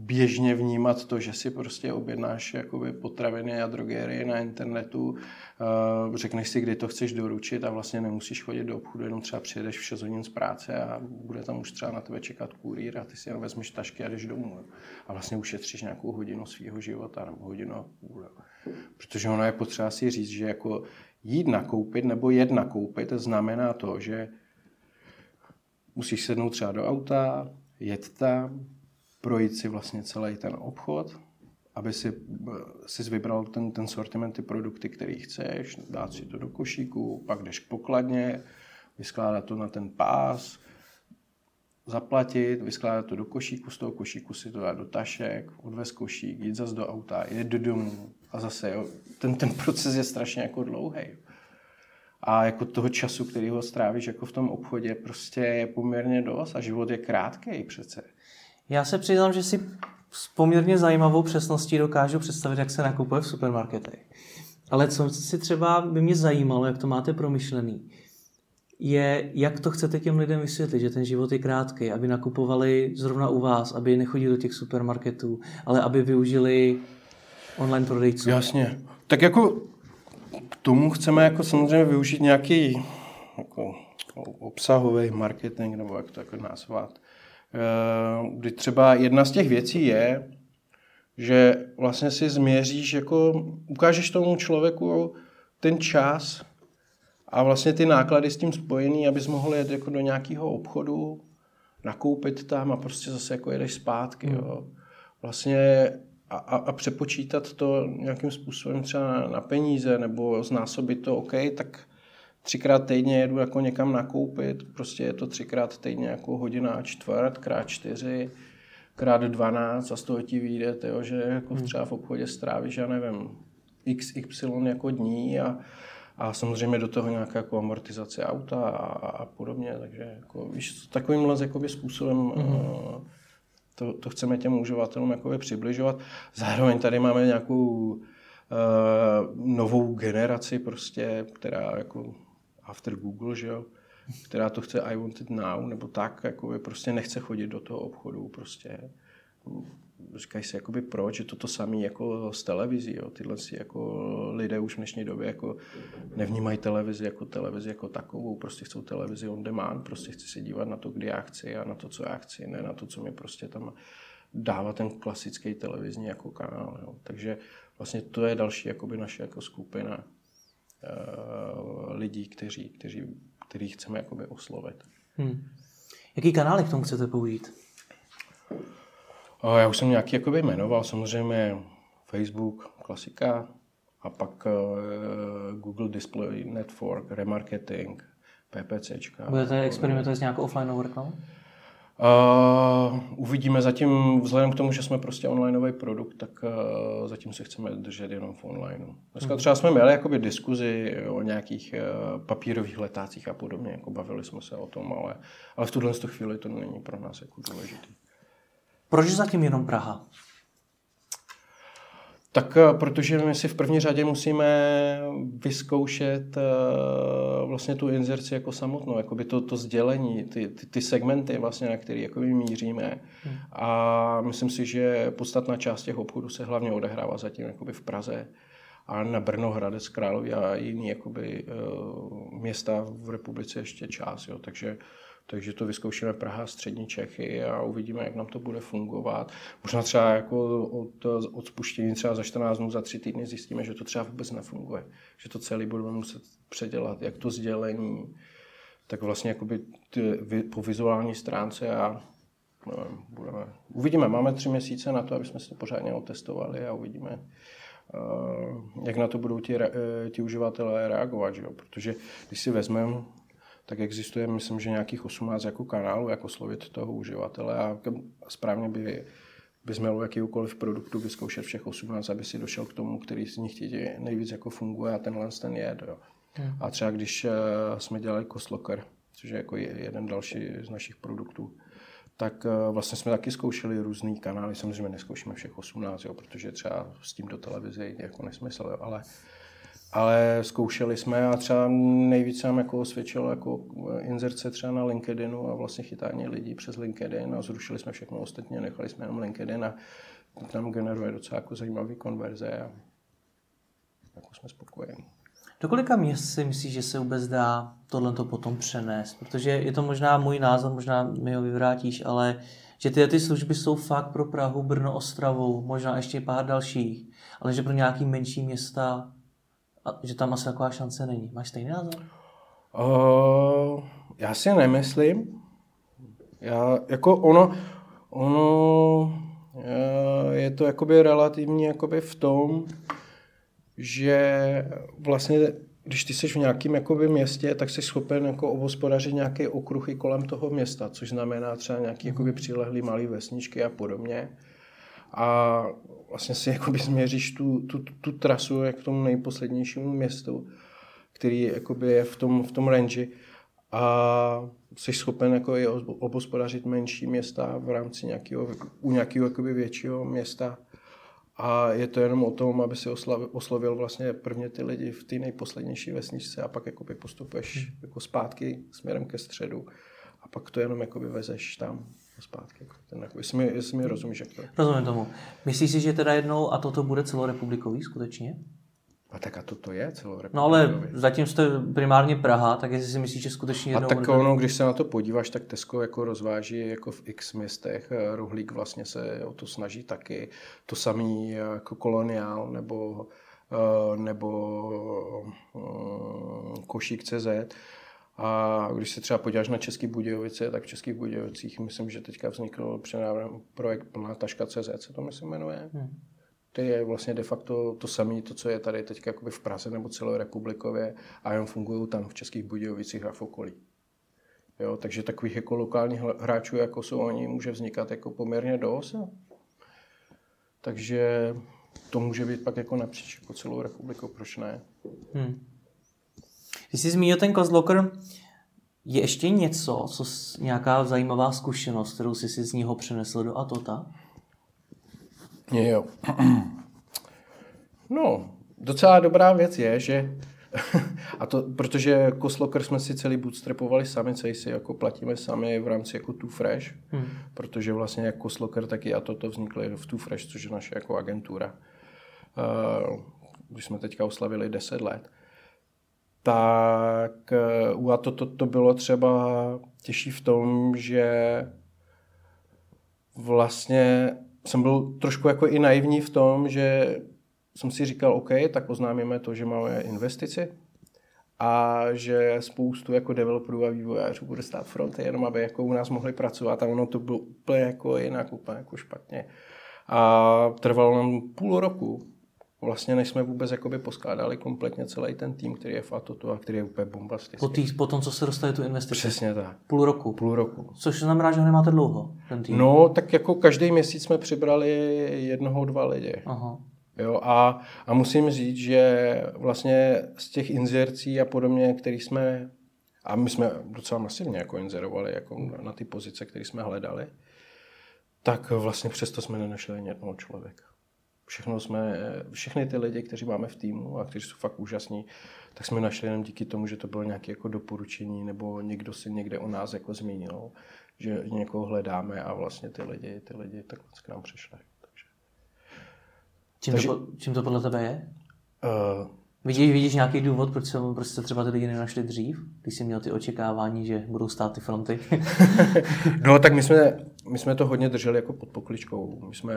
běžně vnímat to, že si prostě objednáš jakoby potraviny a drogerie na internetu, uh, řekneš si, kdy to chceš doručit a vlastně nemusíš chodit do obchodu, jenom třeba přijedeš v 6 hodin z práce a bude tam už třeba na tebe čekat kurýr a ty si jenom vezmeš tašky a jdeš domů. A vlastně ušetříš nějakou hodinu svého života nebo hodinu a půl. Protože ono je potřeba si říct, že jako jít nakoupit nebo jet nakoupit znamená to, že musíš sednout třeba do auta, jet tam, projít si vlastně celý ten obchod, aby si, si vybral ten, ten sortiment, ty produkty, který chceš, dát si to do košíku, pak jdeš k pokladně, vyskládat to na ten pás, zaplatit, vyskládat to do košíku, z toho košíku si to dát do tašek, odvez košík, jít zase do auta, jít do domu a zase, jo, ten, ten proces je strašně jako dlouhý. A jako toho času, který ho strávíš jako v tom obchodě, prostě je poměrně dost a život je krátký přece. Já se přiznám, že si s poměrně zajímavou přesností dokážu představit, jak se nakupuje v supermarketech. Ale co si třeba by mě zajímalo, jak to máte promyšlený, je, jak to chcete těm lidem vysvětlit, že ten život je krátký, aby nakupovali zrovna u vás, aby nechodili do těch supermarketů, ale aby využili online prodejců. Jasně. Tak jako k tomu chceme jako samozřejmě využít nějaký jako obsahový marketing, nebo jak to jako nazvat. Eh, kdy třeba jedna z těch věcí je, že vlastně si změříš, jako ukážeš tomu člověku ten čas a vlastně ty náklady s tím spojený, abys mohl jet jako do nějakého obchodu, nakoupit tam a prostě zase jako jedeš zpátky. Hmm. Jo. Vlastně a, a, a přepočítat to nějakým způsobem třeba na peníze nebo znásobit to, OK, tak třikrát týdně jedu jako někam nakoupit, prostě je to třikrát týdně jako hodina a čtvrt, krát čtyři, krát dvanáct a z toho ti vyjde, tyjo, že jako hmm. třeba v obchodě strávíš, já nevím, XY jako dní a, a samozřejmě do toho nějaká jako amortizace auta a, a podobně, takže jako, víš, takovýmhle jakoby způsobem hmm. uh, to, to chceme těm uživatelům jakoby přibližovat. Zároveň tady máme nějakou uh, novou generaci prostě, která jako after Google, že jo, která to chce I want it now, nebo tak, jako prostě nechce chodit do toho obchodu, prostě říkají si jakoby proč, je to to samé jako s televizí, jo. tyhle si jako lidé už v dnešní době jako nevnímají televizi jako televizi jako takovou, prostě chcou televizi on demand, prostě chci se dívat na to, kdy já chci a na to, co já chci, ne na to, co mi prostě tam dává ten klasický televizní jako kanál, jo. takže vlastně to je další jakoby naše jako skupina lidí, kteří, kteří, který chceme jakoby oslovit. Hmm. Jaký kanály k tomu chcete použít? Já už jsem nějaký jakoby jmenoval, samozřejmě Facebook, klasika, a pak uh, Google Display Network, remarketing, PPCčka. Budete experimentovat s nějakou offline reklamou? Uh, uvidíme zatím, vzhledem k tomu, že jsme prostě onlineový produkt, tak uh, zatím se chceme držet jenom v online. Dneska třeba jsme měli jakoby diskuzi o nějakých uh, papírových letácích a podobně, jako bavili jsme se o tom, ale, ale v tuhle chvíli to není pro nás jako důležité. Proč zatím jenom Praha? Tak eh, protože my si v první řadě musíme vyzkoušet eh, vlastně tu inzerci jako samotnou, jako by to, to sdělení, ty, ty, ty segmenty, vlastně, na které jako míříme. Hmm. A myslím si, že podstatná část těch obchodů se hlavně odehrává zatím jakoby v Praze a na Brno, Hradec Králové a jiný jakoby, eh, města v republice ještě čas. Jo. Takže takže to vyzkoušíme Praha, střední Čechy a uvidíme, jak nám to bude fungovat. Možná třeba jako od, od spuštění třeba za 14 dnů, za 3 týdny zjistíme, že to třeba vůbec nefunguje. Že to celé budeme muset předělat, jak to sdělení, tak vlastně jakoby ty, po vizuální stránce a nevím, budeme, uvidíme. Máme tři měsíce na to, aby jsme si to pořádně otestovali a uvidíme, uh, jak na to budou ti, uh, ti uživatelé reagovat. Že jo? Protože když si vezmeme tak existuje, myslím, že nějakých 18 jako kanálů, jako slovit toho uživatele a správně by bys měl jakýkoliv produktu vyzkoušet všech 18, aby si došel k tomu, který z nich ti nejvíc jako funguje a tenhle ten je. Jo. Hmm. A třeba když uh, jsme dělali Kostlocker, což je jako jeden další z našich produktů, tak uh, vlastně jsme taky zkoušeli různý kanály. Samozřejmě neskoušíme všech 18, jo, protože třeba s tím do televize jako nesmysl, jo, ale ale zkoušeli jsme a třeba nejvíce nám jako osvědčilo jako inzerce třeba na LinkedInu a vlastně chytání lidí přes LinkedIn a zrušili jsme všechno ostatně, nechali jsme jenom LinkedIn a tam generuje docela jako zajímavý konverze a jako jsme spokojení. Do kolika měst si myslíš, že se vůbec dá tohle potom přenést? Protože je to možná můj názor, možná mi ho vyvrátíš, ale že tyhle ty služby jsou fakt pro Prahu, Brno, Ostravu, možná ještě pár dalších, ale že pro nějaký menší města, že tam asi taková šance není. Máš stejný názor? Uh, já si nemyslím. Já, jako ono, ono je to jakoby relativní jakoby v tom, že vlastně když ty jsi v nějakém jakoby městě, tak jsi schopen jako obhospodařit nějaké okruhy kolem toho města, což znamená třeba nějaké jakoby přilehlý malé vesničky a podobně. A vlastně si jakoby změříš tu, tu, tu, trasu jak k tomu nejposlednějšímu městu, který jakoby je v tom, v tom range. A jsi schopen jako i obhospodařit menší města v rámci nějakého, u nějakého jakoby většího města. A je to jenom o tom, aby si oslavil, oslovil vlastně prvně ty lidi v té nejposlednější vesničce a pak jakoby postupuješ hmm. jako zpátky směrem ke středu a pak to jenom jakoby vezeš tam zpátky. Jako ten, jako, jestli, mi, jestli mi rozumíš, jak to Rozumím tomu. Myslíš si, že teda jednou a toto bude celorepublikový skutečně? A tak a to to je celorepublikový. No ale zatím jste primárně Praha, tak jestli si myslíš, že skutečně jednou A tak ono, když se na to podíváš, tak Tesco jako rozváží jako v x městech. Rohlík vlastně se o to snaží taky. To samý jako koloniál nebo eh, nebo eh, Košík CZ. A když se třeba podíváš na České Budějovice, tak v Českých Budějovicích myslím, že teďka vznikl přenávám projekt Plná taška CZ, se to myslím jmenuje. Hmm to je vlastně de facto to samé, to, co je tady teď jakoby v Praze nebo celorepublikově a jen fungují tam v Českých Budějovicích a v okolí. Jo, takže takových jako lokálních hráčů, jako jsou oni, může vznikat jako poměrně dost. Takže to může být pak jako napříč jako celou republikou, proč ne? Hmm. Když jsi zmínil ten Kozloker, je ještě něco, co nějaká zajímavá zkušenost, kterou jsi si z něho přenesl do Atota? Jo. No, docela dobrá věc je, že a to, protože Kosloker jsme si celý bootstrapovali sami, celý si jako platíme sami v rámci jako Too Fresh, hmm. protože vlastně jak Kosloker, tak i a toto vznikly v Too Fresh, což je naše jako agentura. Uh, když jsme teďka oslavili 10 let, tak uh, u to, to, to bylo třeba těžší v tom, že vlastně jsem byl trošku jako i naivní v tom, že jsem si říkal, OK, tak oznámíme to, že máme investici a že spoustu jako developerů a vývojářů bude stát fronty, jenom aby jako u nás mohli pracovat a ono to bylo úplně jako jinak, úplně jako špatně. A trvalo nám půl roku, vlastně než jsme vůbec jakoby poskládali kompletně celý ten tým, který je v Atotu a který je úplně bombastický. Po, tý, po tom, co se dostali tu investici? Přesně tak. Půl roku? Půl roku. Což znamená, že ho nemáte dlouho, ten tým? No, tak jako každý měsíc jsme přibrali jednoho, dva lidi. Aha. Jo, a, a musím říct, že vlastně z těch inzercí a podobně, který jsme, a my jsme docela masivně jako inzerovali jako na ty pozice, které jsme hledali, tak vlastně přesto jsme nenašli ani jednoho člověka všechno jsme, všechny ty lidi, kteří máme v týmu a kteří jsou fakt úžasní, tak jsme našli jenom díky tomu, že to bylo nějaké jako doporučení nebo někdo si někde o nás jako zmínil, že někoho hledáme a vlastně ty lidi, ty lidi tak k nám přišli. Takže, čím, takže, to, čím to podle tebe je? Uh, Vidíš, vidíš nějaký důvod, proč, se, proč jste třeba ty lidi nenašli dřív, když jsi měl ty očekávání, že budou stát ty fronty? no tak my jsme, my jsme to hodně drželi jako pod pokličkou. My jsme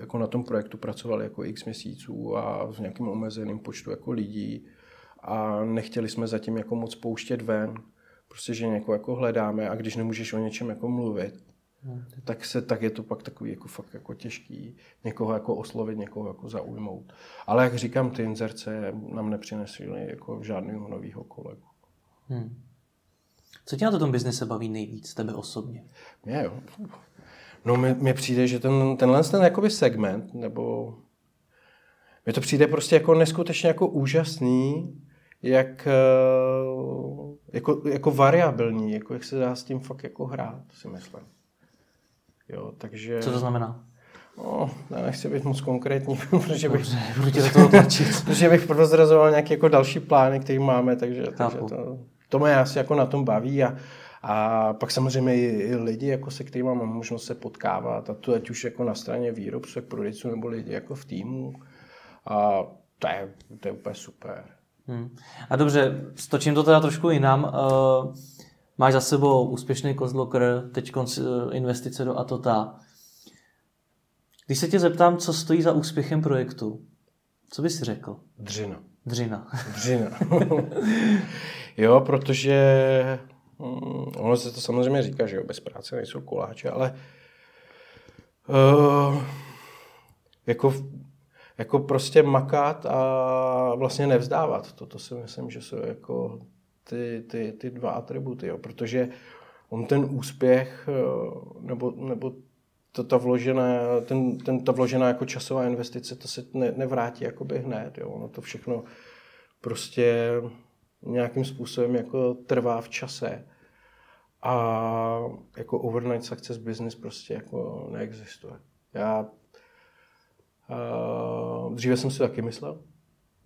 jako na tom projektu pracovali jako x měsíců a s nějakým omezeným počtu jako lidí a nechtěli jsme zatím jako moc pouštět ven, prostě, že někoho jako hledáme a když nemůžeš o něčem jako mluvit. Tak, se, tak je to pak takový jako fakt jako těžký někoho jako oslovit, někoho jako zaujmout. Ale jak říkám, ty inzerce nám nepřinesly jako žádného nového kolegu. Hmm. Co tě na tom biznise baví nejvíc, tebe osobně? Mě jo. No mi, přijde, že ten, tenhle ten jakoby segment, nebo mi to přijde prostě jako neskutečně jako úžasný, jak eh, jako, jako variabilní, jako jak se dá s tím fakt jako hrát, si myslím. Jo, takže... Co to znamená? No, já nechci být moc konkrétní, protože bych, Dobře, budu do toho tlačit. protože bych prozrazoval nějaké jako další plány, které máme, takže, takže to, to mě asi jako na tom baví a, a pak samozřejmě i, i lidi, jako se kterými mám možnost se potkávat, a to ať už jako na straně výrobců, jak prodejců, nebo lidi jako v týmu. A to je, to je úplně super. Hmm. A dobře, stočím to teda trošku jinam. Uh, máš za sebou úspěšný kozlokr, teď investice do Atota. Když se tě zeptám, co stojí za úspěchem projektu, co bys řekl? Dřina. Dřina. Dřina. jo, protože um, ono se to samozřejmě říká, že jo, bez práce nejsou koláče, ale uh, jako, jako prostě makat a vlastně nevzdávat. Toto si myslím, že jsou jako ty, ty, ty dva atributy, jo, protože on ten úspěch eh, nebo, nebo to, ta vložená, ten, ten, ta vložená jako časová investice, to se ne, nevrátí jakoby hned. Jo. Ono to všechno prostě nějakým způsobem jako trvá v čase. A jako overnight success business prostě jako neexistuje. Já uh, dříve jsem si taky myslel,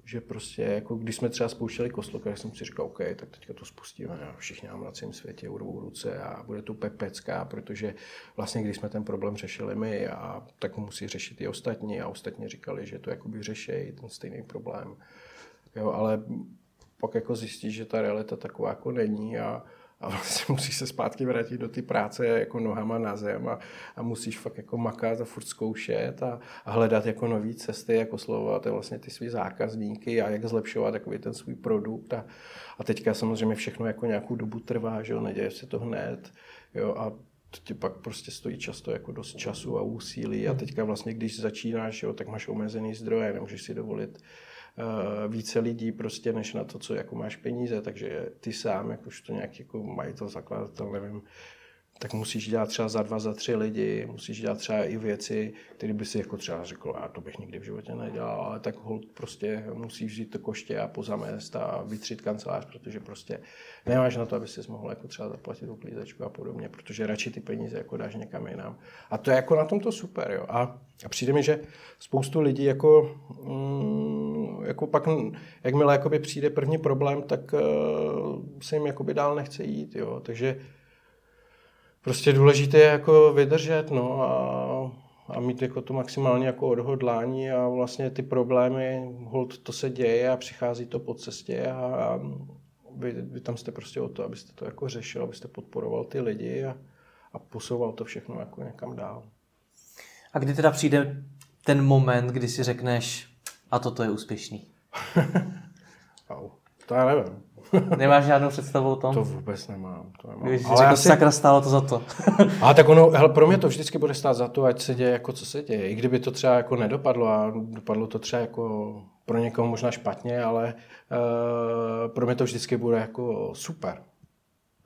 že prostě, jako když jsme třeba spouštěli Kostlok, tak jsem si říkal, OK, tak teďka to spustíme a všichni nám na celém světě urvou ruce a bude to pepecká, protože vlastně když jsme ten problém řešili my, a tak musí řešit i ostatní a ostatní říkali, že to jakoby řešejí ten stejný problém. Jo, ale pak jako zjistí, že ta realita taková jako není a, a vlastně musíš se zpátky vrátit do ty práce jako nohama na zem a, a musíš fakt jako makat a furt zkoušet a, a hledat jako nové cesty, jako slovovat vlastně ty svý zákazníky a jak zlepšovat takový ten svůj produkt. A, a teďka samozřejmě všechno jako nějakou dobu trvá, že jo, neděje se to hned, jo, a to ti pak prostě stojí často jako dost času a úsilí. A teďka vlastně, když začínáš, jo, tak máš omezený zdroje, nemůžeš si dovolit více lidí prostě než na to, co jako máš peníze, takže ty sám, jak už to nějaký jako majitel, zakladatel, nevím, tak musíš dělat třeba za dva, za tři lidi, musíš dělat třeba i věci, které by si jako třeba řekl, a to bych nikdy v životě nedělal, ale tak hold prostě musíš vzít to koště a pozamést a vytřít kancelář, protože prostě nemáš na to, aby si mohl jako třeba zaplatit uklízečku a podobně, protože radši ty peníze jako dáš někam jinam. A to je jako na tom to super, jo. A, a přijde mi, že spoustu lidí jako, mm, jako pak, jakmile přijde první problém, tak uh, se jim dál nechce jít, jo. Takže prostě důležité je jako vydržet, no a, a mít jako to maximálně jako odhodlání a vlastně ty problémy, hold, to se děje a přichází to po cestě a, a vy, vy, tam jste prostě o to, abyste to jako řešil, abyste podporoval ty lidi a, a posouval to všechno jako někam dál. A kdy teda přijde ten moment, kdy si řekneš, a toto je úspěšný? To já nevím. Nemáš žádnou představu o tom? To vůbec nemám. To nemám. Když Ale řekl, asi... sakra, stálo to za to. a tak ono, hele, pro mě to vždycky bude stát za to, ať se děje jako co se děje. I kdyby to třeba jako nedopadlo a dopadlo to třeba jako pro někoho možná špatně, ale uh, pro mě to vždycky bude jako super.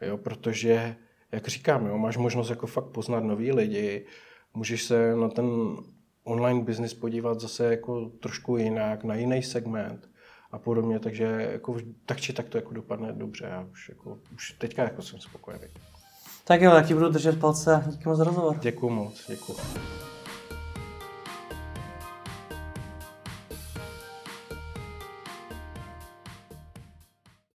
Jo, protože, jak říkám, jo, máš možnost jako fakt poznat nový lidi, můžeš se na ten online business podívat zase jako trošku jinak, na jiný segment a podobně, takže jako, tak či tak to jako dopadne dobře. Já už, jako, už teďka jako jsem spokojený. Tak jo, já ti budu držet palce. Díky moc za rozhovor. Děkuji moc, děkuji.